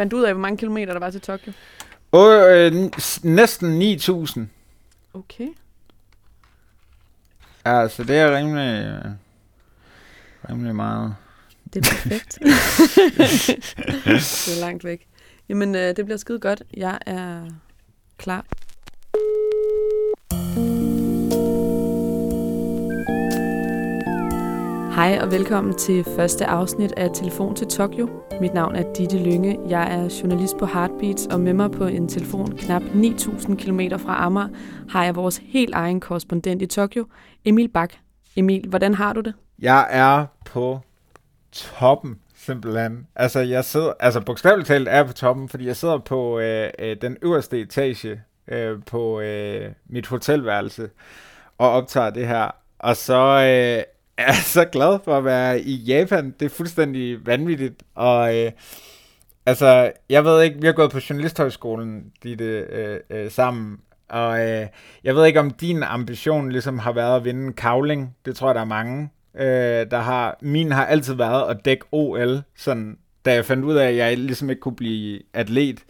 Fandt du ud af, hvor mange kilometer der var til Tokyo? Og, øh, næsten 9.000. Okay. Ja, så det er rimelig, øh, rimelig meget. Det er perfekt. det er langt væk. Jamen, øh, det bliver skide godt. Jeg er klar. Hej og velkommen til første afsnit af Telefon til Tokyo. Mit navn er Ditte Lynge. Jeg er journalist på Heartbeats, og med mig på en telefon knap 9.000 km fra Amager har jeg vores helt egen korrespondent i Tokyo, Emil Bak. Emil, hvordan har du det? Jeg er på toppen, simpelthen. Altså, jeg sidder, altså bogstaveligt talt er jeg på toppen, fordi jeg sidder på øh, øh, den øverste etage øh, på øh, mit hotelværelse og optager det her. Og så øh, er så glad for at være i Japan. Det er fuldstændig vanvittigt. Og øh, altså, jeg ved ikke, vi har gået på Journalisthøjskolen dit, øh, øh, sammen, og øh, jeg ved ikke, om din ambition ligesom har været at vinde kavling. Det tror jeg, der er mange, øh, der har. Min har altid været at dække OL, sådan, da jeg fandt ud af, at jeg ligesom ikke kunne blive atlet.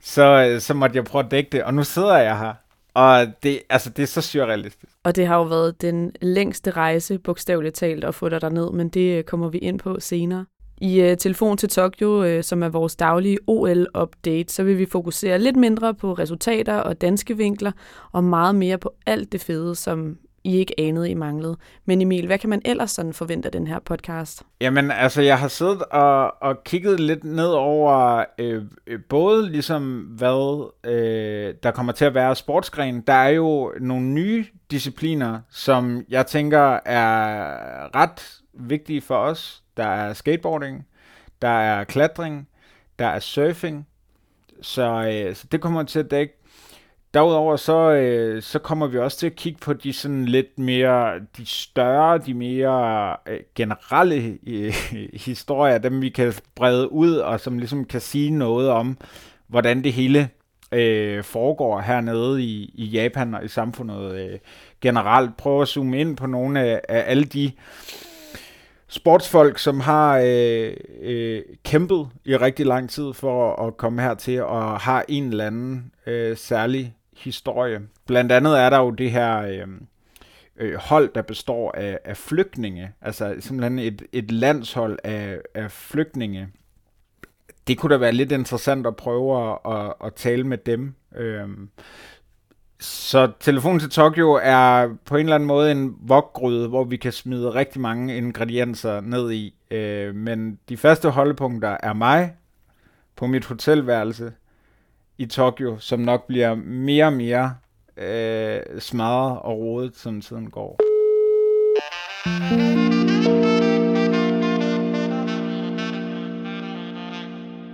Så, øh, så måtte jeg prøve at dække det, og nu sidder jeg her. Og det, altså, det er så surrealistisk. Og det har jo været den længste rejse, bogstaveligt talt, at få dig derned, men det øh, kommer vi ind på senere. I uh, Telefon til Tokyo, uh, som er vores daglige OL-update, så vil vi fokusere lidt mindre på resultater og danske vinkler, og meget mere på alt det fede, som i ikke anede, I manglede. Men Emil, hvad kan man ellers sådan forvente af den her podcast? Jamen, altså, jeg har siddet og, og kigget lidt ned over øh, øh både ligesom, hvad øh, der kommer til at være sportsgren. Der er jo nogle nye discipliner, som jeg tænker er ret vigtige for os. Der er skateboarding, der er klatring, der er surfing, så, øh, så det kommer til at dække. Derudover så, øh, så kommer vi også til at kigge på de sådan lidt mere, de større, de mere øh, generelle øh, historier, dem vi kan brede ud, og som ligesom kan sige noget om, hvordan det hele øh, foregår hernede i, i Japan og i samfundet øh, generelt. Prøve at zoome ind på nogle af, af alle de sportsfolk, som har øh, øh, kæmpet i rigtig lang tid for at komme hertil og har en eller anden øh, særlig historie. Blandt andet er der jo det her øh, øh, hold, der består af, af flygtninge, altså simpelthen et, et landshold af, af flygtninge. Det kunne da være lidt interessant at prøve at, at, at tale med dem. Øh, så telefonen til Tokyo er på en eller anden måde en vokgryde, hvor vi kan smide rigtig mange ingredienser ned i. Øh, men de første holdepunkter er mig på mit hotelværelse i Tokyo, som nok bliver mere og mere øh, smadret og rodet, som tiden går.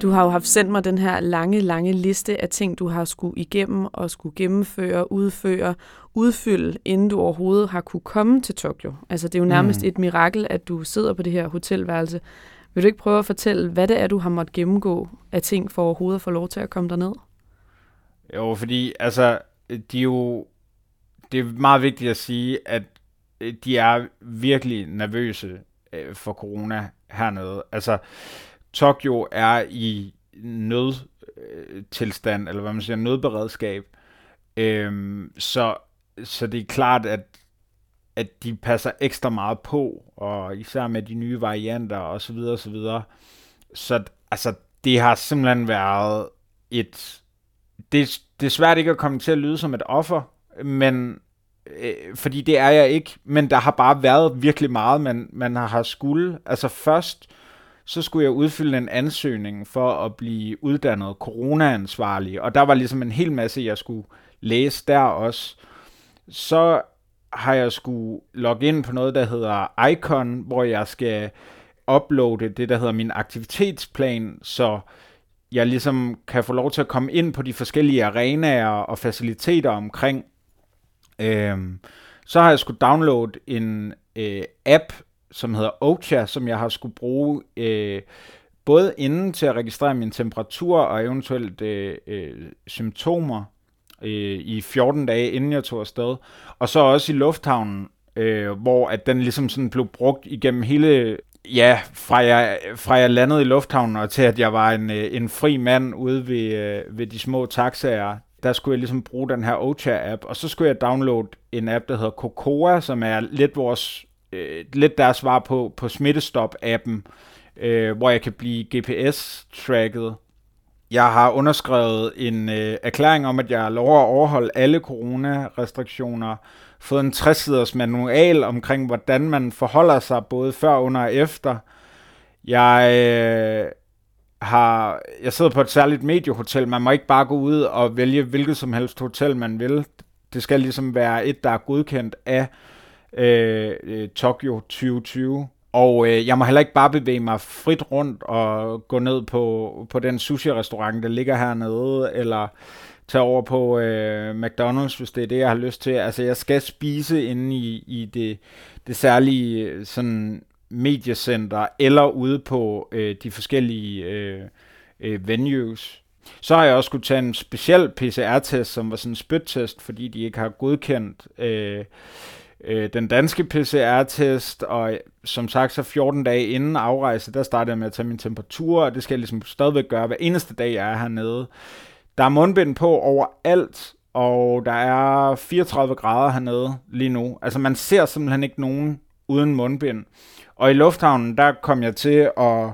Du har jo haft sendt mig den her lange, lange liste af ting, du har skulle igennem og skulle gennemføre, udføre, udfylde, inden du overhovedet har kunne komme til Tokyo. Altså det er jo nærmest mm. et mirakel, at du sidder på det her hotelværelse. Vil du ikke prøve at fortælle, hvad det er, du har måttet gennemgå af ting for overhovedet at få lov til at komme derned? Jo, fordi altså, de er jo, det er meget vigtigt at sige, at øh, de er virkelig nervøse øh, for corona hernede. Altså, Tokyo er i nødtilstand, øh, eller hvad man siger, nødberedskab. Øhm, så, så det er klart, at, at de passer ekstra meget på, og især med de nye varianter og så videre, og så videre. Så altså, det har simpelthen været et... Det, det er svært ikke at komme til at lyde som et offer, men øh, fordi det er jeg ikke, men der har bare været virkelig meget, man, man har skulle. Altså først så skulle jeg udfylde en ansøgning for at blive uddannet coronaansvarlig, og der var ligesom en hel masse, jeg skulle læse der også. Så har jeg skulle logge ind på noget, der hedder Icon, hvor jeg skal uploade det, der hedder min aktivitetsplan, så jeg ligesom kan få lov til at komme ind på de forskellige arenaer og faciliteter omkring. Øh, så har jeg skulle downloade en øh, app, som hedder Ocha, som jeg har skulle bruge øh, både inden til at registrere min temperatur og eventuelt øh, øh, symptomer øh, i 14 dage, inden jeg tog afsted. Og så også i lufthavnen, øh, hvor at den ligesom sådan blev brugt igennem hele, Ja, fra jeg, fra jeg landede i lufthavnen og til at jeg var en, øh, en fri mand ude ved, øh, ved de små taxaer, der skulle jeg ligesom bruge den her Ocha-app, og så skulle jeg downloade en app, der hedder Cocoa, som er lidt vores, øh, lidt deres svar på, på Smittestop-appen, øh, hvor jeg kan blive GPS-tracket. Jeg har underskrevet en øh, erklæring om, at jeg lover at overholde alle coronarestriktioner, fået en 60-siders manual omkring, hvordan man forholder sig både før, under og efter. Jeg øh, har, jeg sidder på et særligt mediehotel. Man må ikke bare gå ud og vælge hvilket som helst hotel, man vil. Det skal ligesom være et, der er godkendt af øh, øh Tokyo 2020. Og øh, jeg må heller ikke bare bevæge mig frit rundt og gå ned på, på den sushi-restaurant, der ligger hernede, eller tage over på øh, McDonald's, hvis det er det, jeg har lyst til. Altså, jeg skal spise inde i, i det, det særlige øh, sådan, mediecenter, eller ude på øh, de forskellige øh, øh, venues. Så har jeg også skulle tage en speciel PCR-test, som var sådan en spyttest, fordi de ikke har godkendt øh, øh, den danske PCR-test, og øh, som sagt, så 14 dage inden afrejse, der startede jeg med at tage min temperatur, og det skal jeg ligesom stadigvæk gøre hver eneste dag, jeg er hernede. Der er mundbind på overalt, og der er 34 grader hernede lige nu. Altså man ser simpelthen ikke nogen uden mundbind. Og i lufthavnen, der kom jeg til at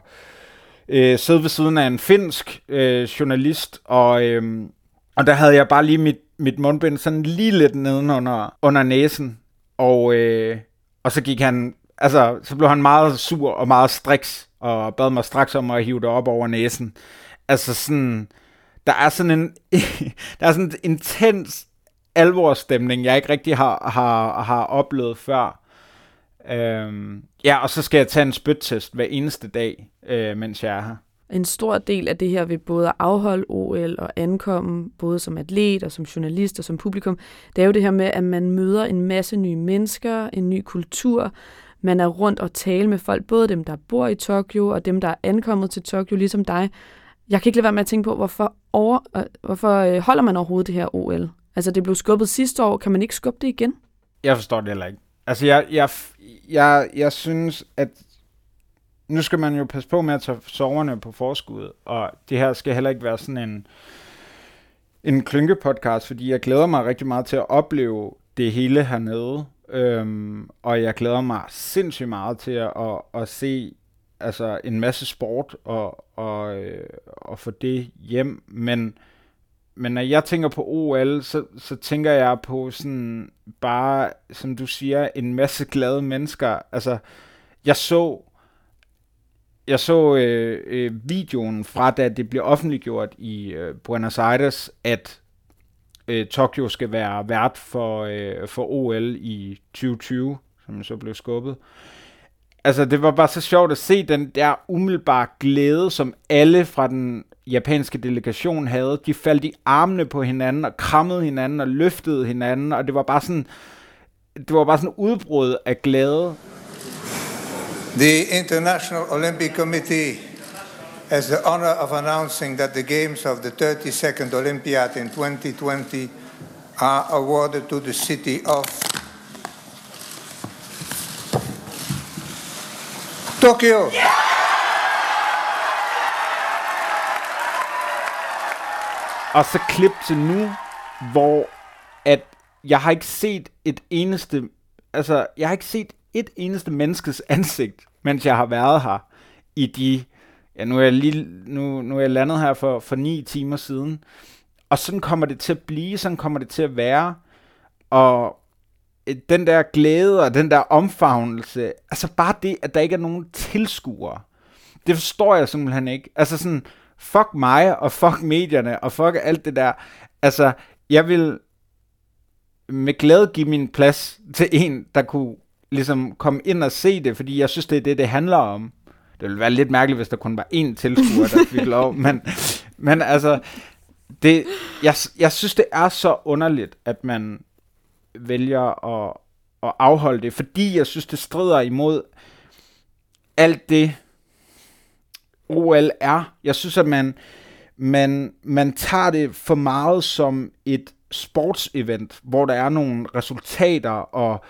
øh, sidde ved siden af en finsk øh, journalist, og, øh, og der havde jeg bare lige mit, mit mundbind sådan lige lidt nedenunder under næsen. Og, øh, og så gik han, altså, så blev han meget sur og meget striks, og bad mig straks om at hive det op over næsen. Altså sådan, der er sådan en, der er sådan en intens alvorstemning, jeg ikke rigtig har, har, har oplevet før. Øhm, ja, og så skal jeg tage en spyttest hver eneste dag, øh, mens jeg er her. En stor del af det her ved både at afholde OL og ankomme, både som atlet og som journalist og som publikum, det er jo det her med, at man møder en masse nye mennesker, en ny kultur, man er rundt og tale med folk, både dem, der bor i Tokyo, og dem, der er ankommet til Tokyo, ligesom dig. Jeg kan ikke lade være med at tænke på, hvorfor, over, øh, hvorfor øh, holder man overhovedet det her OL? Altså, det blev skubbet sidste år. Kan man ikke skubbe det igen? Jeg forstår det heller ikke. Altså, jeg, jeg, jeg, jeg synes, at nu skal man jo passe på med at tage soverne på forskud, og det her skal heller ikke være sådan en, en klynkepodcast, fordi jeg glæder mig rigtig meget til at opleve det hele hernede, øhm, og jeg glæder mig sindssygt meget til at, at, at se altså en masse sport og, og, øh, og få det hjem, men, men når jeg tænker på OL, så, så tænker jeg på sådan bare, som du siger, en masse glade mennesker. Altså, jeg så jeg så øh, øh, videoen fra, da det blev offentliggjort i øh, Buenos Aires, at øh, Tokyo skal være vært for, øh, for OL i 2020, som så blev skubbet. Altså, det var bare så sjovt at se den der umiddelbare glæde, som alle fra den japanske delegation havde. De faldt i armene på hinanden og krammede hinanden og løftede hinanden, og det var bare sådan, det var bare sådan udbrud af glæde. The International Olympic Committee has the honor of announcing that the games of the 32nd Olympiad in 2020 are awarded to the city of Tokyo. Og så klip til nu, hvor at jeg har ikke set et eneste, altså jeg har ikke set et eneste menneskes ansigt, mens jeg har været her i de, ja nu er jeg, lige, nu, nu er jeg landet her for, for ni timer siden, og sådan kommer det til at blive, sådan kommer det til at være, og den der glæde og den der omfavnelse, altså bare det, at der ikke er nogen tilskuere, det forstår jeg simpelthen ikke. Altså sådan, fuck mig, og fuck medierne, og fuck alt det der. Altså, jeg vil med glæde give min plads til en, der kunne ligesom komme ind og se det, fordi jeg synes, det er det, det handler om. Det ville være lidt mærkeligt, hvis der kun var én tilskuer, der fik lov, men, men altså, det, jeg, jeg synes, det er så underligt, at man vælger at, at afholde det, fordi jeg synes, det strider imod alt det, OL er. Jeg synes, at man, man, man tager det for meget som et sportsevent, hvor der er nogle resultater, og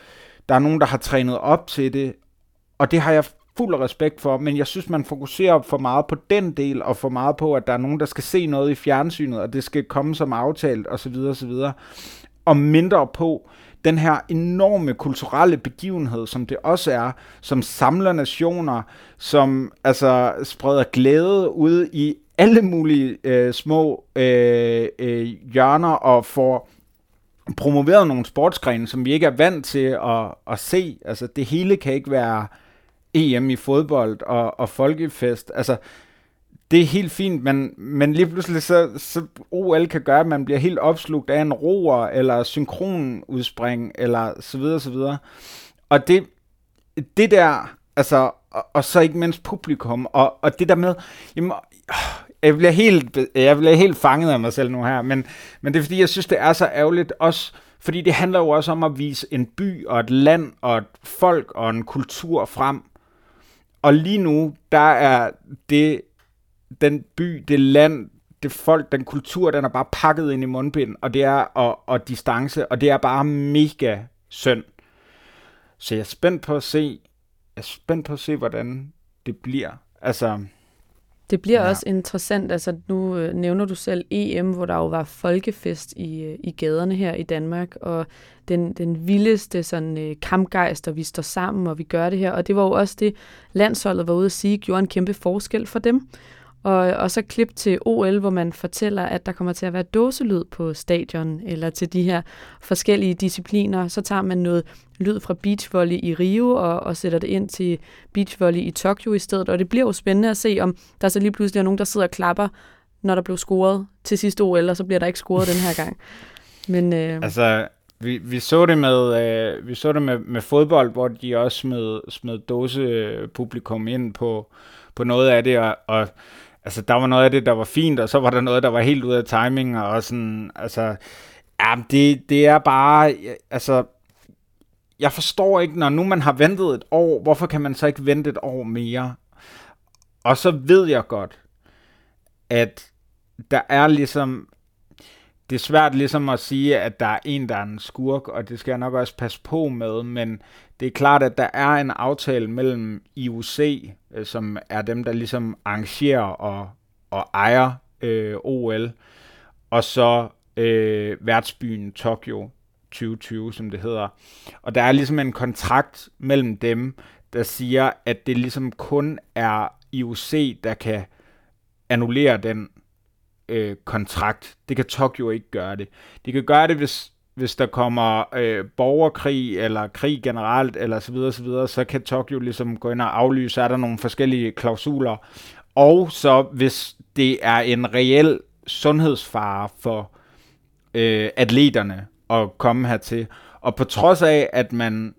der er nogen, der har trænet op til det, og det har jeg fuld respekt for, men jeg synes, man fokuserer for meget på den del, og for meget på, at der er nogen, der skal se noget i fjernsynet, og det skal komme som aftalt, osv. osv. Og mindre på den her enorme kulturelle begivenhed, som det også er, som samler nationer, som altså spreder glæde ud i alle mulige øh, små øh, øh, hjørner og får promoveret nogle sportsgrene, som vi ikke er vant til at, at se. Altså, det hele kan ikke være EM i fodbold og, og folkefest. Altså, det er helt fint, men, men lige pludselig så, så OL kan gøre, at man bliver helt opslugt af en roer, eller synkronudspring, eller så videre, så videre. Og det, det der, altså, og, og så ikke mindst publikum, og, og det der med, jamen, jeg bliver helt, jeg bliver helt fanget af mig selv nu her, men, men det er fordi, jeg synes, det er så ærgerligt også, fordi det handler jo også om at vise en by og et land og et folk og en kultur frem. Og lige nu, der er det, den by, det land, det folk, den kultur, den er bare pakket ind i mundbind, og det er og, og distance, og det er bare mega synd. Så jeg er spændt på at se, jeg er spændt på at se, hvordan det bliver. Altså, det bliver ja. også interessant, altså nu øh, nævner du selv EM, hvor der jo var folkefest i, øh, i gaderne her i Danmark, og den, den vildeste sådan, øh, kampgejst, og vi står sammen, og vi gør det her, og det var jo også det, landsholdet var ude at sige, gjorde en kæmpe forskel for dem. Og, og så klip til OL, hvor man fortæller, at der kommer til at være dåselyd på stadion, eller til de her forskellige discipliner. Så tager man noget lyd fra beachvolley i Rio og, og sætter det ind til beachvolley i Tokyo i stedet. Og det bliver jo spændende at se, om der så lige pludselig er nogen, der sidder og klapper, når der blev scoret til sidste OL, og så bliver der ikke scoret den her gang. Men, øh... Altså, vi, vi så det med øh, vi så det med, med fodbold, hvor de også smed, smed dåsepublikum ind på, på noget af det, og, og altså, der var noget af det, der var fint, og så var der noget, der var helt ude af timing, og sådan, altså, ja, det, det er bare, altså, jeg forstår ikke, når nu man har ventet et år, hvorfor kan man så ikke vente et år mere? Og så ved jeg godt, at der er ligesom, det er svært ligesom at sige, at der er en, der er en skurk, og det skal jeg nok også passe på med, men det er klart, at der er en aftale mellem IOC, øh, som er dem, der ligesom arrangerer og, og ejer øh, OL, og så øh, værtsbyen Tokyo 2020, som det hedder. Og der er ligesom en kontrakt mellem dem, der siger, at det ligesom kun er IOC, der kan annullere den øh, kontrakt. Det kan Tokyo ikke gøre det. De kan gøre det, hvis, hvis der kommer øh, borgerkrig eller krig generelt, eller så videre, så videre, så kan Tokyo ligesom gå ind og aflyse, er der nogle forskellige klausuler. Og så hvis det er en reel sundhedsfare for øh, atleterne at komme hertil. Og på trods af, at man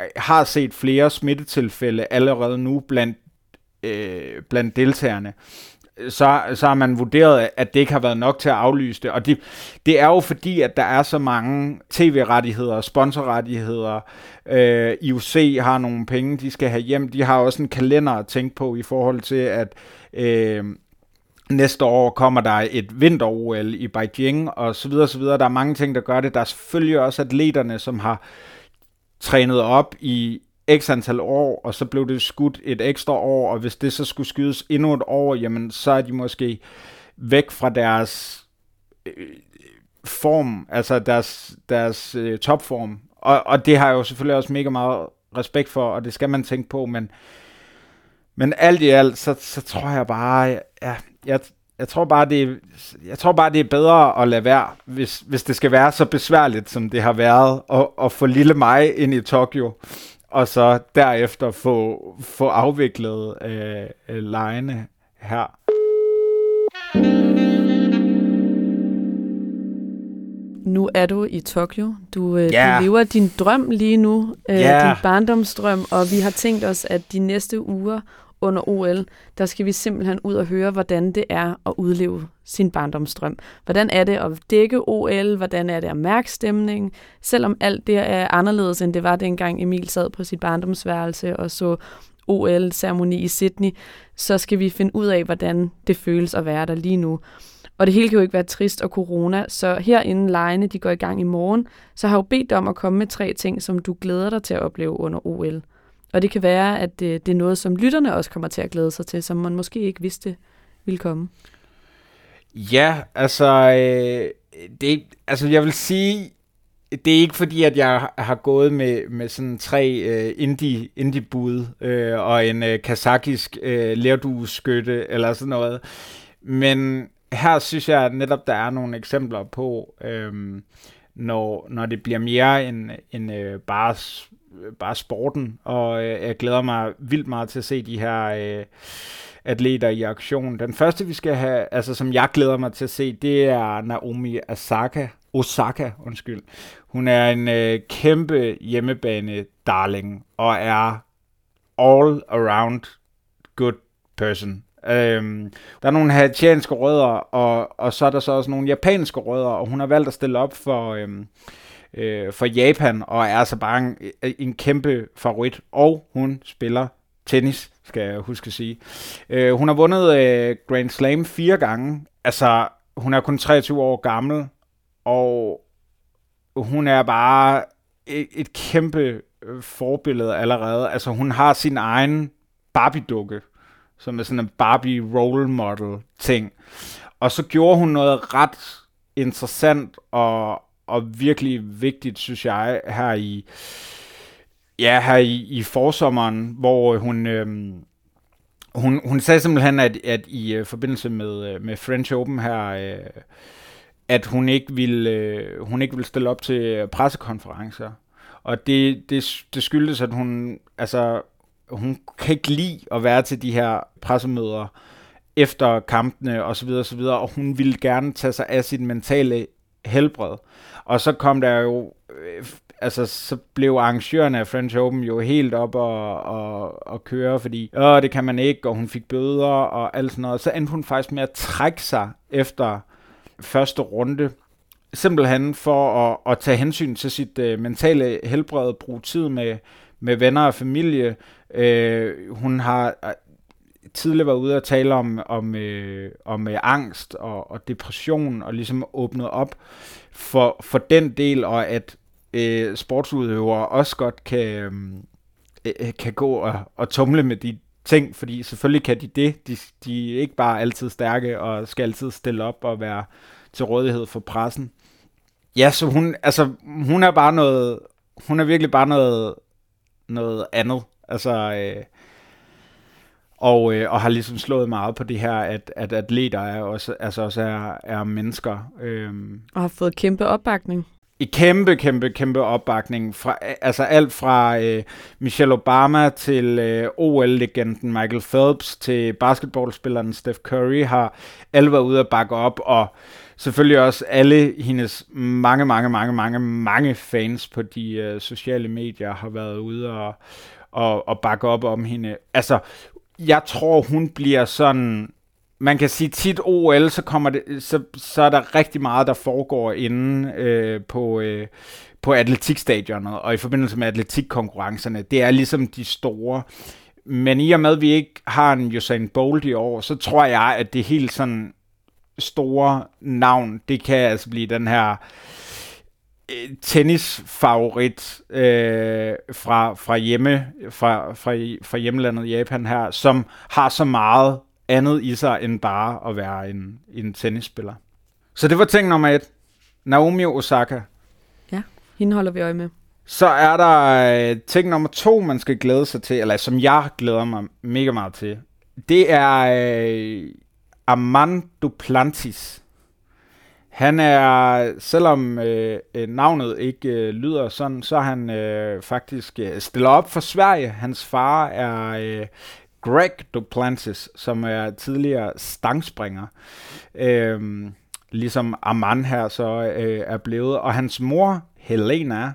øh, har set flere smittetilfælde allerede nu blandt, øh, blandt deltagerne, så, så har man vurderet, at det ikke har været nok til at aflyse det. Og det, det er jo fordi, at der er så mange tv-rettigheder, sponsorrettigheder. Øh, IOC har nogle penge, de skal have hjem. De har også en kalender at tænke på i forhold til, at øh, næste år kommer der et vinter-OL i Beijing, og så videre, så videre. Der er mange ting, der gør det. Der er selvfølgelig også atleterne, som har trænet op i x antal år, og så blev det skudt et ekstra år, og hvis det så skulle skydes endnu et år, jamen så er de måske væk fra deres øh, form, altså deres, deres øh, topform. Og, og det har jeg jo selvfølgelig også mega meget respekt for, og det skal man tænke på, men, men alt i alt, så, så tror jeg bare, ja, jeg, jeg tror bare, det er, jeg tror bare, det er bedre at lade være, hvis, hvis det skal være så besværligt, som det har været, at, at få lille mig ind i Tokyo og så derefter få, få afviklet øh, øh, lejene her. Nu er du i Tokyo. Du, øh, yeah. du lever din drøm lige nu, øh, yeah. din barndomsdrøm, og vi har tænkt os, at de næste uger under OL, der skal vi simpelthen ud og høre, hvordan det er at udleve sin barndomsdrøm. Hvordan er det at dække OL? Hvordan er det at mærke stemningen? Selvom alt det er anderledes, end det var dengang Emil sad på sit barndomsværelse og så OL-ceremoni i Sydney, så skal vi finde ud af, hvordan det føles at være der lige nu. Og det hele kan jo ikke være trist og corona, så herinde lejene, de går i gang i morgen, så har jeg jo bedt dig om at komme med tre ting, som du glæder dig til at opleve under OL. Og det kan være, at det, det er noget, som lytterne også kommer til at glæde sig til, som man måske ikke vidste ville komme. Ja, altså, øh, det, altså jeg vil sige, det er ikke fordi, at jeg har gået med, med sådan tre øh, indie, indie-bud øh, og en øh, kazakisk øh, lærdueskytte eller sådan noget. Men her synes jeg at netop, der er nogle eksempler på, øh, når, når det bliver mere end, end øh, bare, Øh, bare sporten. Og øh, jeg glæder mig vildt meget til at se de her... Øh, atleter i aktion. Den første, vi skal have, altså som jeg glæder mig til at se, det er Naomi Osaka. Osaka, undskyld. Hun er en øh, kæmpe hjemmebane darling og er all around good person. Øhm, der er nogle haitianske rødder, og, og så er der så også nogle japanske rødder, og hun har valgt at stille op for, øhm, øh, for Japan, og er altså bare en, øh, en kæmpe favorit, og hun spiller tennis, skal jeg huske at sige. Øh, hun har vundet øh, Grand Slam fire gange. Altså, hun er kun 23 år gammel, og hun er bare et, et kæmpe øh, forbillede allerede. Altså, hun har sin egen Barbie-dukke, som er sådan en Barbie role model ting. Og så gjorde hun noget ret interessant og, og virkelig vigtigt, synes jeg, her i ja, her i, i forsommeren, hvor øh, hun, Øh, hun, hun sagde simpelthen, at, at i øh, forbindelse med, øh, med French Open her, øh, at hun ikke ville, øh, hun ikke ville stille op til pressekonferencer. Og det, det, det skyldes, at hun, altså, hun kan ikke lide at være til de her pressemøder efter kampene og så videre, og så videre, og hun ville gerne tage sig af sit mentale helbred. Og så kom der jo øh, altså, så blev arrangørerne af French Open jo helt op og, og, og køre, fordi Åh, det kan man ikke, og hun fik bøder og alt sådan noget. Så endte hun faktisk med at trække sig efter første runde, simpelthen for at, at tage hensyn til sit øh, mentale helbred, bruge tid med, med venner og familie. Øh, hun har øh, tidligere været ude og tale om, om, øh, om øh, angst og, og depression, og ligesom åbnet op for, for den del, og at øh, sportsudøvere også godt kan, øhm, øh, øh, kan gå og, og tumle med de ting, fordi selvfølgelig kan de det. De, de er ikke bare altid stærke og skal altid stille op og være til rådighed for pressen. Ja, så hun, altså, hun er bare noget, hun er virkelig bare noget, noget andet. Altså, øh, og, øh, og har ligesom slået meget på det her, at, at atleter er også, altså også er, er mennesker. Øh. Og har fået kæmpe opbakning i kæmpe, kæmpe, kæmpe opbakning. Fra, altså alt fra øh, Michelle Obama til øh, OL-legenden Michael Phelps til basketballspilleren Steph Curry har alle været ude at bakke op, og selvfølgelig også alle hendes mange, mange, mange, mange, mange fans på de øh, sociale medier har været ude og, og, og bakke op om hende. Altså, jeg tror, hun bliver sådan man kan sige tit OL, så, kommer det, så, så er der rigtig meget, der foregår inde øh, på, øh, på atletikstadionet, og i forbindelse med atletikkonkurrencerne. Det er ligesom de store. Men i og med, at vi ikke har en Usain Bolt i år, så tror jeg, at det helt sådan store navn, det kan altså blive den her øh, tennisfavorit øh, fra, fra, hjemme, fra, fra, fra hjemlandet Japan her, som har så meget andet i sig, end bare at være en, en tennisspiller. Så det var ting nummer et. Naomi Osaka. Ja, hende holder vi øje med. Så er der uh, ting nummer to, man skal glæde sig til, eller som jeg glæder mig mega meget til. Det er uh, Armand Duplantis. Han er, selvom øh, øh, navnet ikke øh, lyder sådan, så er han øh, faktisk øh, stiller op for Sverige. Hans far er øh, Greg Duplantis, som er tidligere stangspringer. Øh, ligesom Armand her så øh, er blevet. Og hans mor, Helena,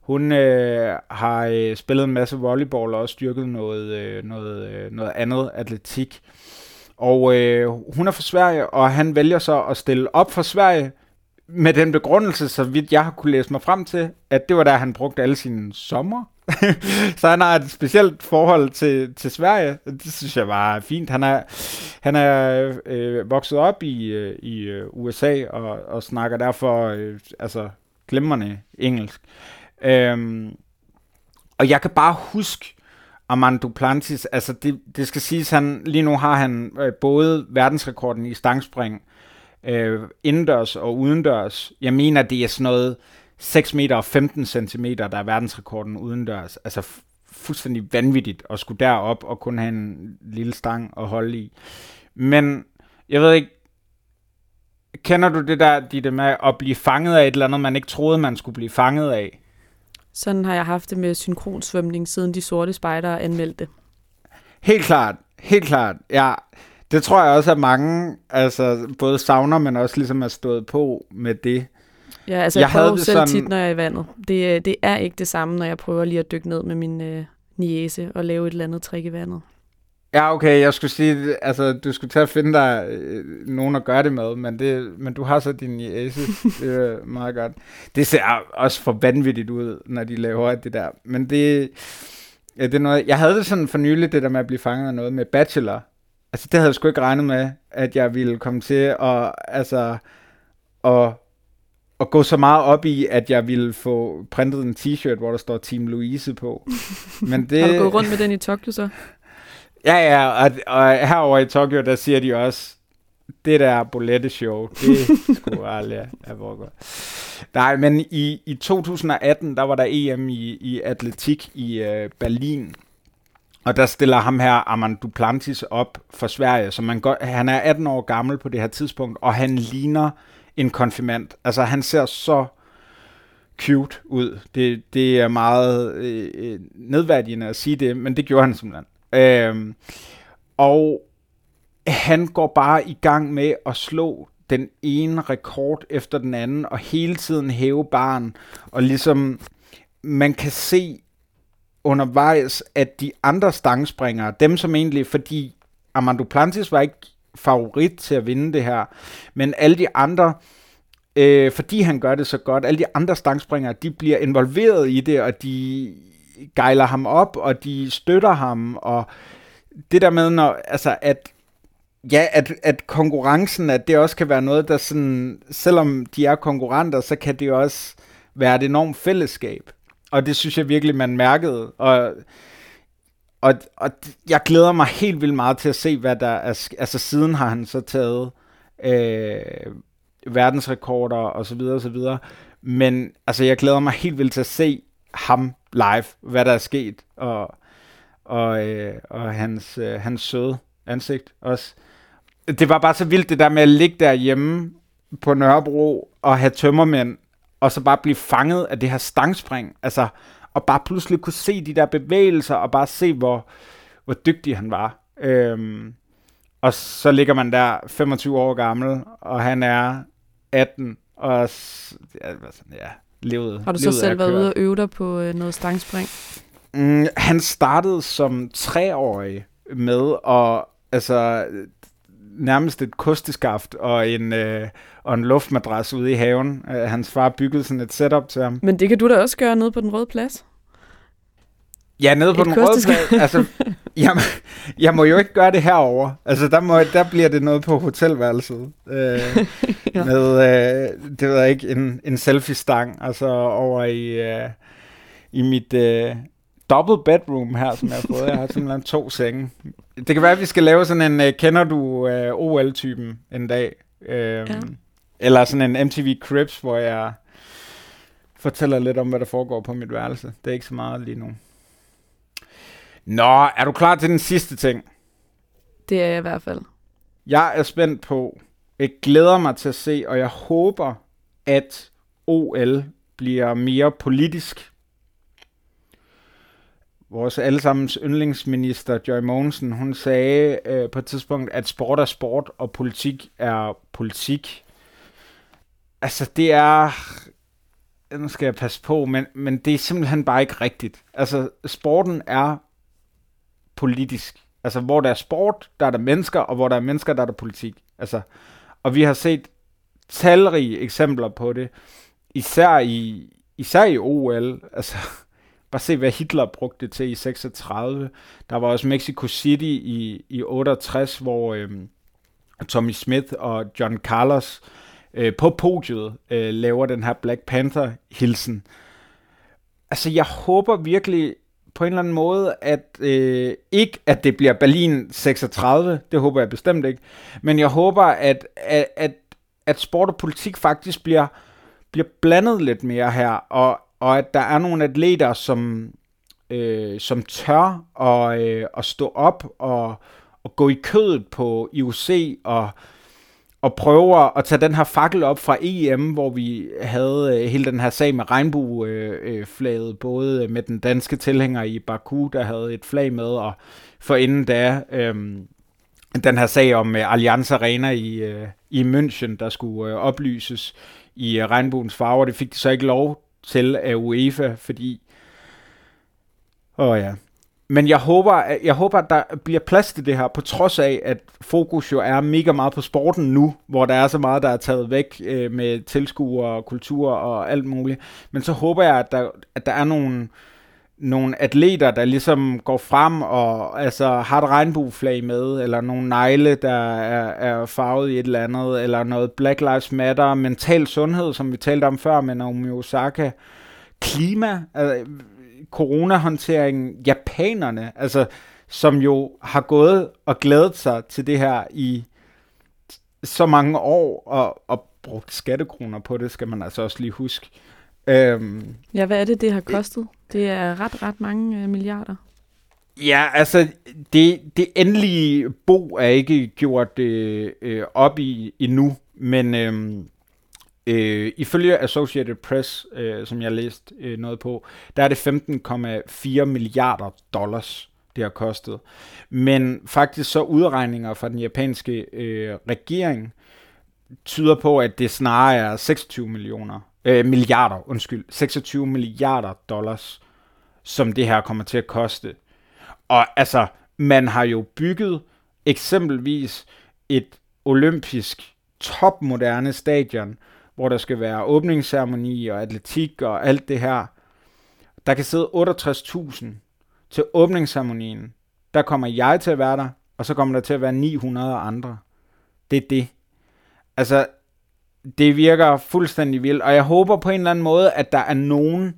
hun øh, har øh, spillet en masse volleyball og også styrket noget, øh, noget, øh, noget andet atletik. Og øh, hun er fra Sverige, og han vælger så at stille op for Sverige med den begrundelse, så vidt jeg har kunne læse mig frem til, at det var der, han brugte alle sine sommer så han har et specielt forhold til, til Sverige. Det synes jeg var fint. Han er, han er øh, vokset op i, øh, i øh, USA og, og snakker derfor øh, altså glimrende engelsk. Øhm, og jeg kan bare huske, Armand Duplantis, altså det, det skal siges, han lige nu har han øh, både verdensrekorden i stangspring, øh, indendørs og udendørs. Jeg mener, det er sådan noget 6 meter og 15 centimeter, der er verdensrekorden udendørs. Altså fuldstændig vanvittigt at skulle derop og kun have en lille stang at holde i. Men jeg ved ikke, kender du det der, de det med at blive fanget af et eller andet, man ikke troede, man skulle blive fanget af? Sådan har jeg haft det med synkronsvømning, siden de sorte spejdere anmeldte det. Helt klart, helt klart. Ja, det tror jeg også, at mange altså, både savner, men også ligesom er stået på med det. Ja, altså jeg, jeg prøver selv sådan... tit, når jeg er i vandet. Det, det er ikke det samme, når jeg prøver lige at dykke ned med min øh, niese og lave et eller andet trick i vandet. Ja, okay, jeg skulle sige, altså, du skulle tage at finde dig øh, nogen at gøre det med, men, det, men du har så din niese, det er meget godt. Det ser også for vanvittigt ud, når de laver det der, men det, ja, det er noget, jeg havde det sådan for nylig, det der med at blive fanget af noget med Bachelor. Altså, det havde jeg sgu ikke regnet med, at jeg ville komme til at, altså, at, at gå så meget op i, at jeg ville få printet en t-shirt, hvor der står Team Louise på. Men det... Har du gået rundt med den i Tokyo så? Ja, ja, og, og herover i Tokyo, der siger de også, det der bolette show, det skulle aldrig have været Nej, men i, i 2018, der var der EM i, i atletik i uh, Berlin, og der stiller ham her Armand Duplantis op for Sverige, så man går, han er 18 år gammel på det her tidspunkt, og han ligner en konfirmand. Altså, han ser så cute ud. Det, det er meget øh, øh nedværdigende at sige det, men det gjorde han simpelthen. Øhm, og han går bare i gang med at slå den ene rekord efter den anden, og hele tiden hæve barn, og ligesom man kan se undervejs, at de andre stangspringere, dem som egentlig, fordi Armando Plantis var ikke favorit til at vinde det her, men alle de andre, øh, fordi han gør det så godt, alle de andre stangspringere, de bliver involveret i det, og de gejler ham op, og de støtter ham, og det der med, når, altså, at Ja, at, at konkurrencen, at det også kan være noget, der sådan, selvom de er konkurrenter, så kan det også være et enormt fællesskab. Og det synes jeg virkelig, man mærkede. Og, og, og jeg glæder mig helt vildt meget til at se, hvad der er... Altså siden har han så taget øh, verdensrekorder og så videre og så videre. Men altså, jeg glæder mig helt vildt til at se ham live, hvad der er sket, og, og, øh, og hans, øh, hans søde ansigt også. Det var bare så vildt det der med at ligge derhjemme på Nørrebro og have tømmermænd, og så bare blive fanget af det her stangspring, altså, og bare pludselig kunne se de der bevægelser, og bare se, hvor, hvor dygtig han var. Øhm, og så ligger man der 25 år gammel, og han er 18, og ja, altså, ja levet Har du så selv været ude og øve dig på øh, noget stangspring? Mm, han startede som treårig med at altså nærmest et kosteskaft og en, øh, og en luftmadras ude i haven. Uh, hans far byggede sådan et setup til ham. Men det kan du da også gøre nede på den røde plads? Ja, nede på et den røde plads. Altså, jeg, jeg må jo ikke gøre det herover. Altså, der, må, der bliver det noget på hotelværelset. Øh, ja. Med, øh, det ved jeg ikke, en, en selfie-stang, altså over i, øh, i mit øh, double bedroom her, som jeg har fået. Jeg har simpelthen to senge. Det kan være, at vi skal lave sådan en, øh, kender du øh, OL-typen en dag? Øh, ja. Eller sådan en MTV Cribs, hvor jeg fortæller lidt om, hvad der foregår på mit værelse. Det er ikke så meget lige nu. Nå, er du klar til den sidste ting? Det er jeg i hvert fald. Jeg er spændt på, jeg glæder mig til at se, og jeg håber, at OL bliver mere politisk. Vores allesammens yndlingsminister Joy Mogensen, hun sagde øh, på et tidspunkt, at sport er sport, og politik er politik. Altså, det er... Nu skal jeg passe på, men, men det er simpelthen bare ikke rigtigt. Altså, sporten er politisk. Altså, hvor der er sport, der er der mennesker, og hvor der er mennesker, der er der politik. Altså, og vi har set talrige eksempler på det, især i, især i OL. Altså, bare se, hvad Hitler brugte det til i 36. Der var også Mexico City i, i 68, hvor øhm, Tommy Smith og John Carlos øh, på podiet øh, laver den her Black Panther-hilsen. Altså, jeg håber virkelig på en eller anden måde, at øh, ikke at det bliver Berlin 36, det håber jeg bestemt ikke, men jeg håber, at, at, at, at sport og politik faktisk bliver, bliver blandet lidt mere her, og, og at der er nogle atleter, som, øh, som tør at, øh, at stå op og, og gå i kødet på IOC og og prøver at tage den her fakkel op fra EM, hvor vi havde øh, hele den her sag med regnbueflaget, øh, både med den danske tilhænger i Baku, der havde et flag med, og for inden da øh, den her sag om øh, Allianz Arena i, øh, i München, der skulle øh, oplyses i øh, regnbuens farver. Det fik de så ikke lov til af UEFA, fordi... Åh oh ja, men jeg håber, at, jeg håber, at der bliver plads til det her, på trods af, at fokus jo er mega meget på sporten nu, hvor der er så meget, der er taget væk øh, med tilskuere og kultur og alt muligt. Men så håber jeg, at der, at der er nogle, nogle atleter, der ligesom går frem og altså, har et regnbueflag med, eller nogle negle, der er, er farvet i et eller andet, eller noget Black Lives Matter, mental sundhed, som vi talte om før med Naomi Osaka, klima, altså, coronahåndteringen, japanerne, altså, som jo har gået og glædet sig til det her i så mange år, og, og brugt skattekroner på det, skal man altså også lige huske. Øhm, ja, hvad er det, det har kostet? Det er ret, ret mange øh, milliarder. Ja, altså, det, det endelige bo er ikke gjort øh, øh, op i endnu, men øh, Øh, ifølge Associated Press, øh, som jeg læste øh, noget på, der er det 15,4 milliarder dollars, det har kostet. Men faktisk så udregninger fra den japanske øh, regering tyder på, at det snarere er 26 millioner, øh, milliarder, undskyld, 26 milliarder dollars, som det her kommer til at koste. Og altså, man har jo bygget eksempelvis et olympisk topmoderne stadion, hvor der skal være åbningsceremoni og atletik og alt det her. Der kan sidde 68.000 til åbningsceremonien. Der kommer jeg til at være der, og så kommer der til at være 900 andre. Det er det. Altså, det virker fuldstændig vildt, og jeg håber på en eller anden måde, at der er nogen,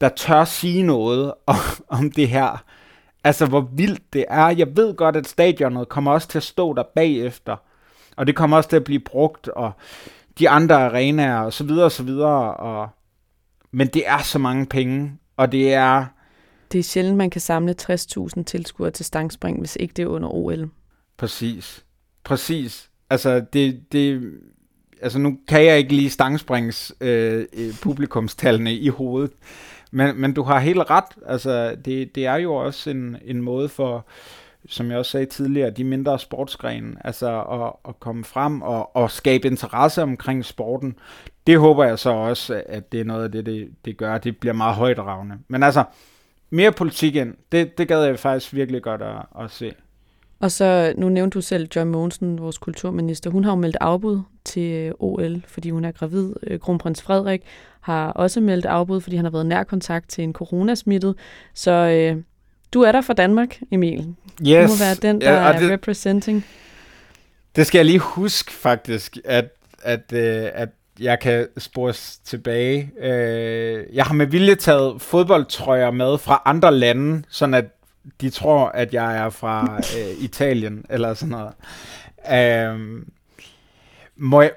der tør sige noget om, om det her. Altså, hvor vildt det er. Jeg ved godt, at stadionet kommer også til at stå der bagefter, og det kommer også til at blive brugt, og de andre arenaer og så videre og så videre. Og, men det er så mange penge, og det er... Det er sjældent, man kan samle 60.000 tilskuere til stangspring, hvis ikke det er under OL. Præcis. Præcis. Altså, det, det, altså nu kan jeg ikke lige stangsprings øh, publikumstallene i hovedet, men, men du har helt ret. Altså, det, det er jo også en, en måde for, som jeg også sagde tidligere, de mindre sportsgrene, altså at, at komme frem og, og skabe interesse omkring sporten. Det håber jeg så også, at det er noget af det, det, det gør. Det bliver meget højdragende. Men altså, mere politik ind, det, det gad jeg faktisk virkelig godt at, at se. Og så, nu nævnte du selv John Mogensen, vores kulturminister. Hun har jo meldt afbud til øh, OL, fordi hun er gravid. Øh, Kronprins Frederik har også meldt afbud, fordi han har været nær kontakt til en coronasmittet. Så øh, du er der for Danmark, Emil. Yes. Du må være den, der ja, det, er representing. Det skal jeg lige huske faktisk, at, at, øh, at jeg kan spores tilbage. Øh, jeg har med vilje taget fodboldtrøjer med fra andre lande, sådan at de tror, at jeg er fra øh, Italien, eller sådan noget. Øh, må jeg,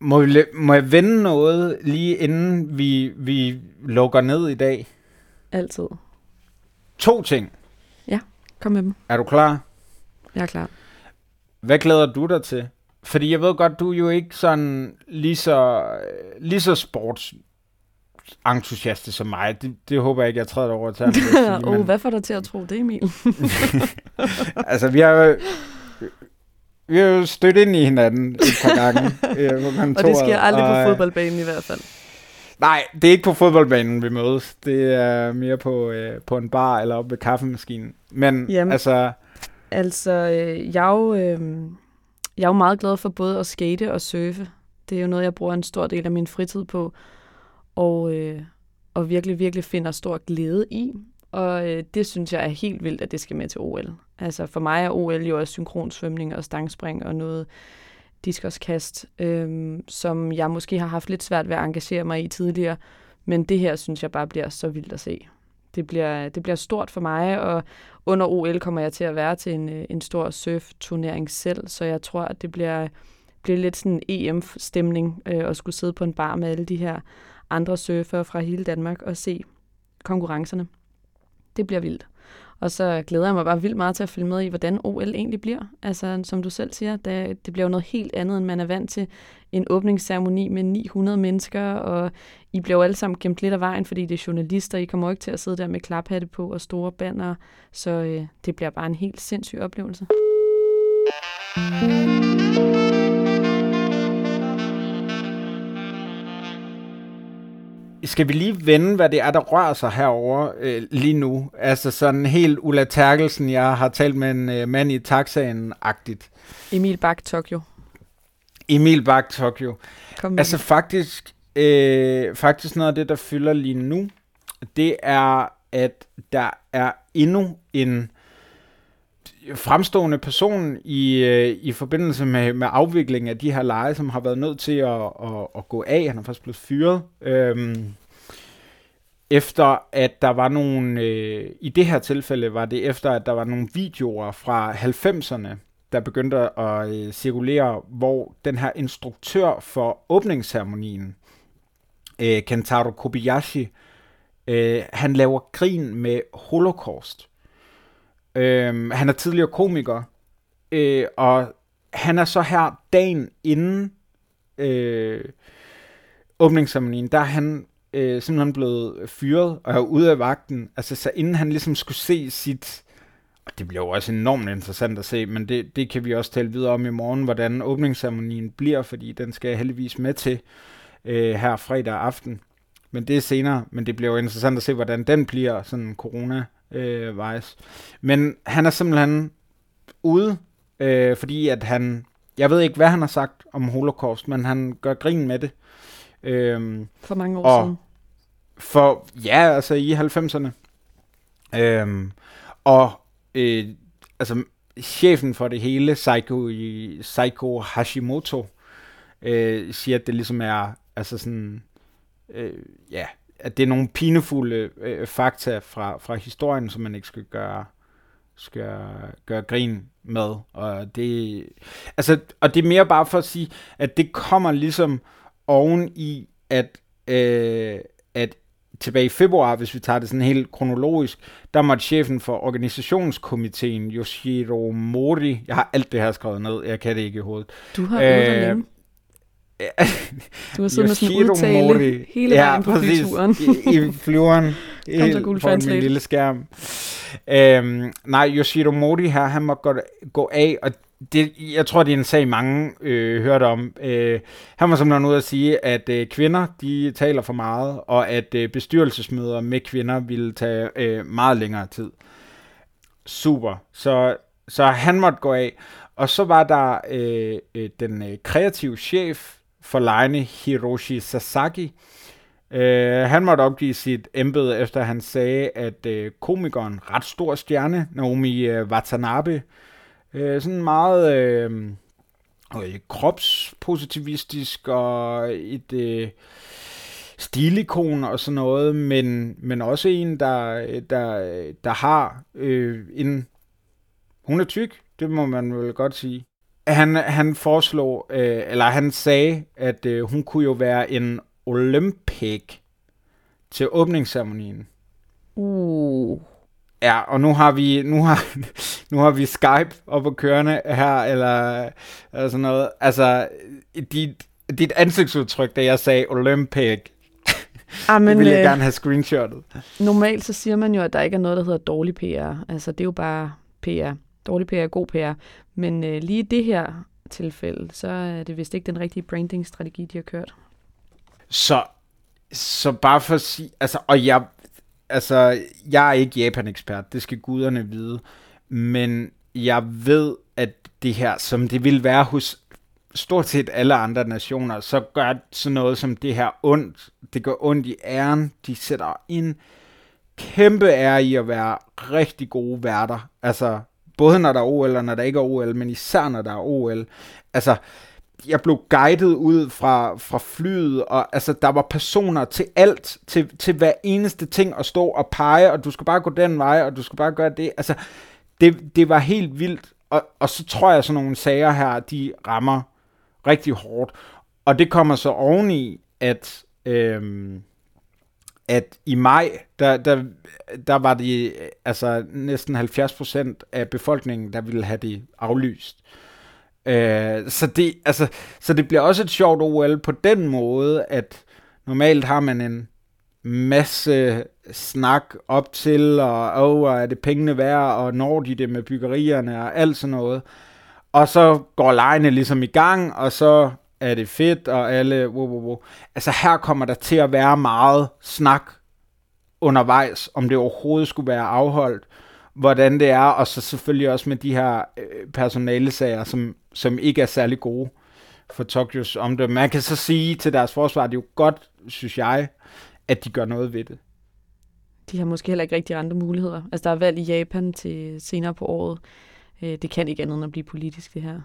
må, jeg, må jeg vende noget lige inden vi, vi lukker ned i dag? Altid. To ting. Ja, kom med dem. Er du klar? Jeg er klar. Hvad glæder du dig til? Fordi jeg ved godt, du er jo ikke sådan lige så, lige så sports entusiastisk som mig. Det, det håber jeg ikke, jeg træder over til. Åh, oh, men... hvad får dig til at tro det, Emil? altså, vi har vi har jo stødt ind i hinanden et par gange. øh, og det sker aldrig og, på fodboldbanen i hvert fald. Nej, det er ikke på fodboldbanen, vi mødes. Det er mere på, øh, på en bar eller oppe ved kaffemaskinen. Men Jamen, altså... Altså, øh, jeg, er jo, øh, jeg er jo meget glad for både at skate og surfe. Det er jo noget, jeg bruger en stor del af min fritid på. Og, øh, og virkelig, virkelig finder stor glæde i. Og øh, det synes jeg er helt vildt, at det skal med til OL. Altså for mig er OL jo også synkronsvømning og stangspring og noget diskoskast, øhm, som jeg måske har haft lidt svært ved at engagere mig i tidligere. Men det her synes jeg bare bliver så vildt at se. det, bliver, det bliver stort for mig, og under OL kommer jeg til at være til en, øh, en stor surfturnering selv, så jeg tror, at det bliver, bliver lidt sådan en EM-stemning øh, at skulle sidde på en bar med alle de her andre surfere fra hele Danmark og se konkurrencerne. Det bliver vildt. Og så glæder jeg mig bare vildt meget til at følge med i, hvordan OL egentlig bliver. Altså, som du selv siger, det, det bliver jo noget helt andet, end man er vant til. En åbningsceremoni med 900 mennesker, og I bliver jo alle sammen gemt lidt af vejen, fordi det er journalister. I kommer jo ikke til at sidde der med klaphatte på og store banner. Så øh, det bliver bare en helt sindssyg oplevelse. Skal vi lige vende, hvad det er, der rører sig herover øh, lige nu? Altså sådan helt Ulla Terkelsen, jeg har talt med en øh, mand i taxaen-agtigt. Emil Bak, Tokyo. Emil Bak, Tokyo. Kom med Altså faktisk, øh, faktisk noget af det, der fylder lige nu, det er, at der er endnu en fremstående person i, øh, i forbindelse med, med afviklingen af de her lege, som har været nødt til at, at, at gå af. Han er faktisk blevet fyret. Øhm, efter at der var nogle, øh, i det her tilfælde var det efter, at der var nogle videoer fra 90'erne, der begyndte at øh, cirkulere, hvor den her instruktør for åbningsceremonien, øh, Kentaro Kobayashi, øh, han laver grin med Holocaust. Øhm, han er tidligere komiker, øh, og han er så her dagen inden øh, åbningsceremonien, der er han øh, simpelthen blevet fyret og er ude af vagten. Altså så inden han ligesom skulle se sit, og det bliver jo også enormt interessant at se, men det, det kan vi også tale videre om i morgen, hvordan åbningsceremonien bliver, fordi den skal jeg heldigvis med til øh, her fredag aften. Men det er senere, men det bliver jo interessant at se, hvordan den bliver, sådan corona øh, vejs. Men han er simpelthen ude, øh, fordi at han, jeg ved ikke, hvad han har sagt om holocaust, men han gør grin med det. Øh, For mange år og- siden. for, ja, altså i 90'erne. Øhm, og øh, altså chefen for det hele, Seiko, Seiko Hashimoto, øh, siger, at det ligesom er, altså sådan, øh, ja, at det er nogle pinefulde øh, fakta fra, fra historien, som man ikke skal gøre, skal gøre grin med. Og det, altså, og det er mere bare for at sige, at det kommer ligesom oven i, at, øh, at tilbage i februar, hvis vi tager det sådan helt kronologisk, der måtte chefen for organisationskomiteen, Yoshiro Mori, jeg har alt det her skrevet ned, jeg kan det ikke i hovedet. Du har øvet Øh, Du har siddet med sådan en udtale Mori. hele vejen på præcis. flyturen. I, I flyveren. helt foran min lille skærm. Øhm, nej, Yoshiro Mori her, han må gå, gå af, og det, jeg tror, det er en sag, mange øh, hørte om. Øh, han var simpelthen ude at sige, at øh, kvinder, de taler for meget, og at øh, bestyrelsesmøder med kvinder ville tage øh, meget længere tid. Super. Så, så han måtte gå af. Og så var der øh, øh, den øh, kreative chef for lejende Hiroshi Sasaki. Øh, han måtte opgive sit embede, efter han sagde, at øh, komikeren, ret stor stjerne, Naomi øh, Watanabe, øh, sådan meget øh, øh, kropspositivistisk og et øh, stilikon og sådan noget, men, men også en, der, der, der har øh, en... Hun er tyk, det må man vel godt sige. Han, han foreslog, øh, eller han sagde, at øh, hun kunne jo være en Olympic til åbningsceremonien. Uh. Ja, og nu har vi nu har, nu har vi Skype op og kørende her, eller, eller sådan noget. Altså, dit, dit ansigtsudtryk, da jeg sagde Olympic, Ah, det men, vil jeg øh, gerne have screenshotet. normalt så siger man jo, at der ikke er noget, der hedder dårlig PR. Altså, det er jo bare PR. Dårlig PR er god PR. Men øh, lige i det her tilfælde, så er det vist ikke den rigtige branding-strategi, de har kørt. Så, så bare for at sige, altså, og jeg, altså, jeg er ikke Japan-ekspert, det skal guderne vide, men jeg ved, at det her, som det vil være hos stort set alle andre nationer, så gør sådan noget som det her ondt. Det gør ondt i æren. De sætter en kæmpe ære i at være rigtig gode værter. Altså, både når der er OL og når der ikke er OL, men især når der er OL. Altså, jeg blev guidet ud fra, fra flyet, og altså, der var personer til alt, til, til hver eneste ting at stå og pege, og du skal bare gå den vej, og du skal bare gøre det. Altså, det, det var helt vildt, og, og så tror jeg, at sådan nogle sager her, de rammer rigtig hårdt. Og det kommer så oveni, at, øhm, at i maj, der, der, der var det altså næsten 70 procent af befolkningen, der ville have det aflyst. Øh, så, det, altså, så det bliver også et sjovt OL på den måde, at normalt har man en masse snak op til, og oh, er det pengene værd, og når de det med byggerierne, og alt sådan noget. Og så går lejene ligesom i gang, og så er det fedt, og alle, wow, wow, wow. Altså her kommer der til at være meget snak undervejs, om det overhovedet skulle være afholdt, hvordan det er, og så selvfølgelig også med de her øh, personalesager, som, som ikke er særlig gode for Tokyos omdømme. Man kan så sige til deres forsvar, det er jo godt, synes jeg, at de gør noget ved det. De har måske heller ikke rigtig andre muligheder. Altså, der er valg i Japan til senere på året. Øh, det kan ikke andet end at blive politisk, det her.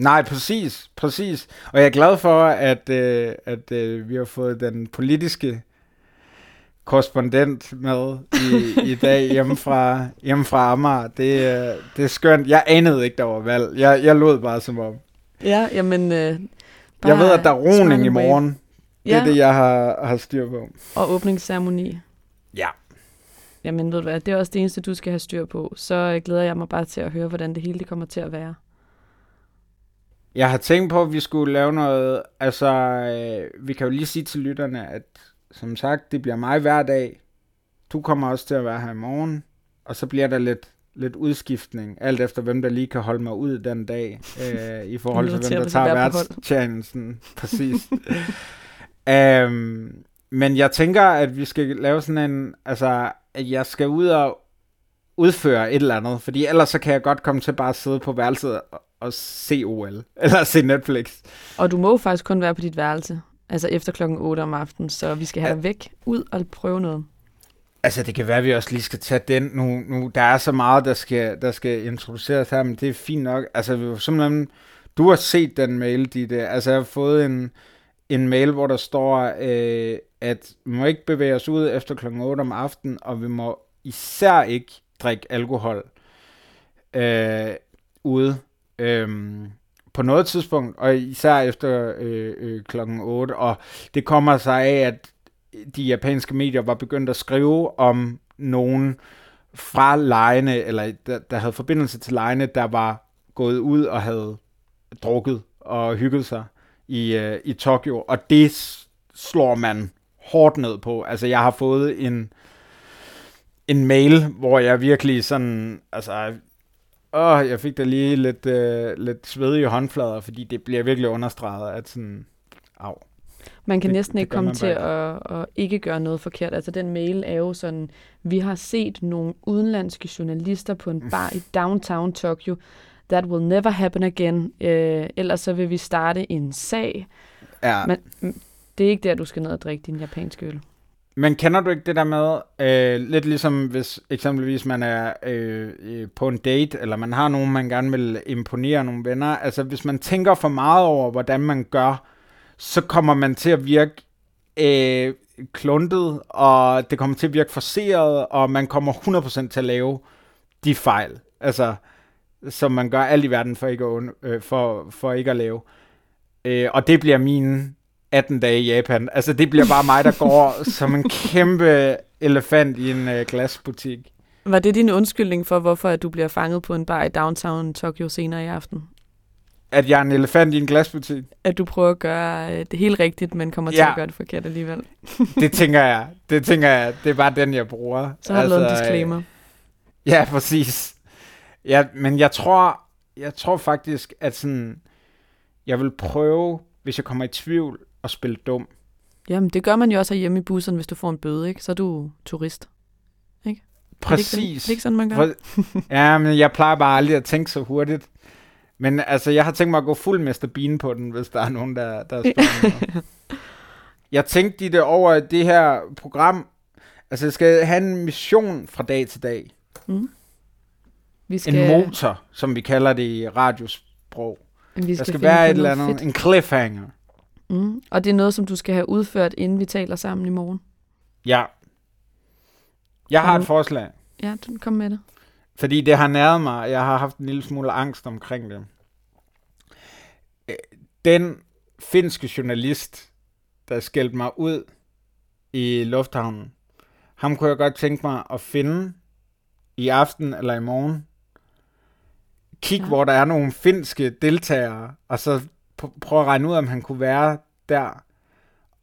Nej, præcis, præcis. Og jeg er glad for, at, øh, at øh, vi har fået den politiske korrespondent med i, i dag hjemme fra, hjemme fra Amager. Det, øh, det er skønt. Jeg anede ikke, der var valg. Jeg, jeg lod bare som om. Ja, jamen... Øh, jeg ved, at der er roning i morgen. Det er det, jeg har, har styr på. Og åbningsceremoni. Ja. Jamen ved du hvad, det er også det eneste, du skal have styr på. Så øh, glæder jeg mig bare til at høre, hvordan det hele det kommer til at være. Jeg har tænkt på, at vi skulle lave noget... Altså, øh, vi kan jo lige sige til lytterne, at som sagt, det bliver mig hver dag. Du kommer også til at være her i morgen. Og så bliver der lidt, lidt udskiftning, alt efter hvem der lige kan holde mig ud den dag, øh, i forhold til hvem der tager værtstjenesten. Præcis. um, men jeg tænker, at vi skal lave sådan en, altså, at jeg skal ud og udføre et eller andet, fordi ellers så kan jeg godt komme til bare at sidde på værelset og, og se OL, eller se Netflix. Og du må faktisk kun være på dit værelse, altså efter klokken 8 om aftenen, så vi skal have ja. dig væk ud og prøve noget. Altså, det kan være, at vi også lige skal tage den nu. nu der er så meget, der skal, der skal introduceres her, men det er fint nok. Altså, vi simpelthen, du har set den mail, Ditte. Altså, jeg har fået en, en mail, hvor der står, øh, at vi må ikke bevæge os ud efter kl. 8 om aftenen, og vi må især ikke drikke alkohol øh, ude Øhm, på noget tidspunkt, og især efter øh, øh, klokken 8. Og det kommer sig af, at de japanske medier var begyndt at skrive om nogen fra lejene, eller der, der havde forbindelse til lejene, der var gået ud og havde drukket og hygget sig i, øh, i Tokyo, og det slår man hårdt ned på. Altså, jeg har fået en, en mail, hvor jeg virkelig sådan, altså, åh, jeg fik da lige lidt, øh, lidt svedige håndflader, fordi det bliver virkelig understreget, at sådan, af. Man kan det, næsten ikke komme til at, at ikke gøre noget forkert. Altså den mail er jo sådan, vi har set nogle udenlandske journalister på en bar i downtown Tokyo. That will never happen again. Øh, ellers så vil vi starte en sag. Ja. Men det er ikke der, du skal ned og drikke din japanske øl. Men kender du ikke det der med, øh, lidt ligesom hvis eksempelvis man er øh, øh, på en date, eller man har nogen, man gerne vil imponere nogle venner, altså hvis man tænker for meget over, hvordan man gør, så kommer man til at virke øh, kluntet, og det kommer til at virke forseret, og man kommer 100% til at lave de fejl, altså som man gør alt i verden for ikke at, øh, for, for ikke at lave. Øh, og det bliver min 18 dage i Japan. Altså, det bliver bare mig, der går som en kæmpe elefant i en øh, glasbutik. Var det din undskyldning for, hvorfor at du bliver fanget på en bar i downtown Tokyo senere i aften? At jeg er en elefant i en glasbutik? At du prøver at gøre øh, det helt rigtigt, men kommer til ja. at gøre det forkert alligevel. det tænker jeg. Det tænker jeg. Det er bare den, jeg bruger. Så har du altså, lavet en altså, disclaimer. Øh, ja, præcis. Ja, men jeg tror, jeg tror faktisk, at sådan, jeg vil prøve, hvis jeg kommer i tvivl, at spille dum. Jamen, det gør man jo også hjemme i bussen, hvis du får en bøde, ikke? Så er du turist. Ikke? Præcis. Er det, ikke, det er ikke sådan, man gør? Ja, men jeg plejer bare aldrig at tænke så hurtigt. Men altså, jeg har tænkt mig at gå fuld Mr. Bean på den, hvis der er nogen, der, der spørger Jeg tænkte i det over det her program. Altså, jeg skal have en mission fra dag til dag. Mm. Vi skal... En motor, som vi kalder det i radiosprog. Vi Der skal, skal finde være et eller andet, fedt. en cliffhanger. Mm. Og det er noget, som du skal have udført, inden vi taler sammen i morgen. Ja. Jeg har et forslag, Ja, du kom med det. fordi det har næret mig, jeg har haft en lille smule angst omkring det. Øh, Den finske journalist, der skældte mig ud i lufthavnen, ham kunne jeg godt tænke mig at finde i aften eller i morgen. Kig, Ja. hvor der er nogle finske deltagere, og så prøve at regne ud, om han kunne være der.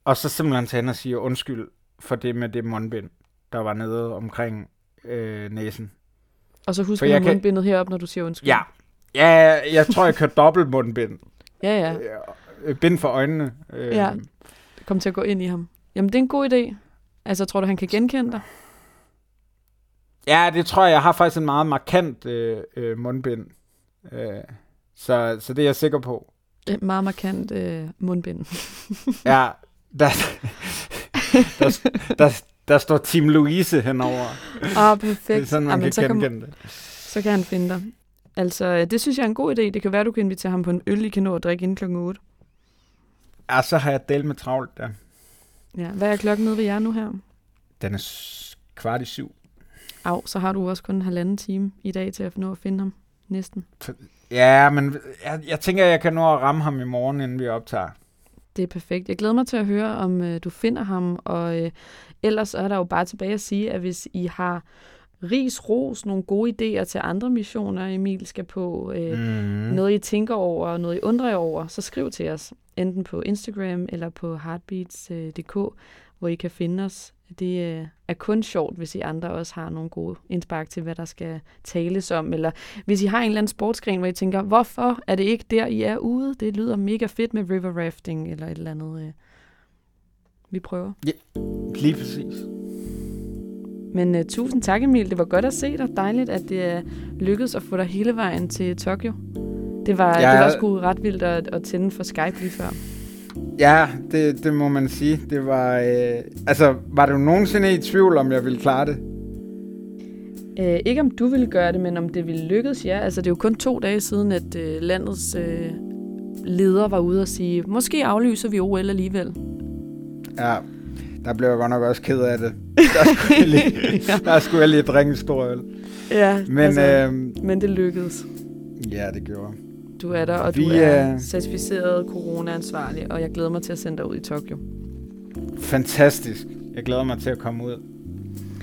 Og så simpelthen tage hen og sige undskyld for det med det mundbind, der var nede omkring øh, næsen. Og så husk jeg have kan- mundbindet herop, når du siger undskyld. Ja. Ja, jeg tror, jeg kørte dobbelt mundbind. Ja, ja. Øh, Bind for øjnene. Øh, Ja. Det kom til at gå ind i ham. Jamen, det er en god idé. Altså, tror du, han kan genkende dig? Ja, det tror jeg. Jeg har faktisk en meget markant øh, øh, mundbind. Øh, så, så det er jeg sikker på. Et meget markant øh, mundbind. Ja, der, der, der, der står Team Louise henover. Ah, perfekt. Det er sådan, man Jamen, kan så, kan, genkende det. så kan han finde dig. Altså, øh, det synes jeg er en god idé. Det kan være, du kan invitere ham på en øl, I kan nå at drikke inden klokken 8. Ja, så har jeg delt med travlt der. Ja. Hvad er klokken nede ved jer nu her? Den er kvart i syv. Au, så har du også kun en halvanden time i dag til at nå at finde ham. Næsten. Ja, men jeg, jeg tænker, jeg kan nå at ramme ham i morgen, inden vi optager. Det er perfekt. Jeg glæder mig til at høre, om øh, du finder ham. Og øh, ellers er der jo bare tilbage at sige, at hvis I har ris, ros, nogle gode idéer til andre missioner, Emil skal på, øh, Mm. noget I tænker over, noget I undrer jer over, så skriv til os. Enten på Instagram eller på heartbeats.dk, hvor I kan finde os. Det øh, er kun sjovt, hvis I andre også har nogle gode indspark til, hvad der skal tales om. Eller hvis I har en eller anden sportsgren, hvor I tænker, hvorfor er det ikke der, I er ude? Det lyder mega fedt med river rafting eller et eller andet. øh. Vi prøver. Lige præcis. Men uh, tusind tak, Emil. Det var godt at se dig. Dejligt, at det er lykkedes at få dig hele vejen til Tokyo. Det var, Ja. det var sgu ret vildt at, at tænde for Skype lige før. Ja, det, det må man sige. Det var, øh, altså, var du nogensinde i tvivl, om jeg ville klare det? Uh, ikke om du ville gøre det, men om det ville lykkes, ja. Altså, det er jo kun to dage siden, at uh, landets uh, leder var ude og sige, måske aflyser vi OL alligevel. Ja, der blev jeg godt nok også ked af det. Der skulle jeg lige, der skulle jeg lige drikke en stor øl. Ja, Men altså, øh, men det lykkedes. ja, det gjorde Du er der, og Vi du er er- certificeret corona-ansvarlig, og jeg glæder mig til at sende dig ud i Tokyo. Fantastisk. Jeg glæder mig til at komme ud.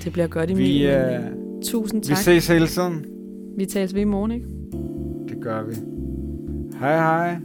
Det bliver godt, Emil. Vi, øh, øh, Tusind vi tak. ses hele tiden. Vi tales ved i morgen, ikke? Det gør vi. Hej hej.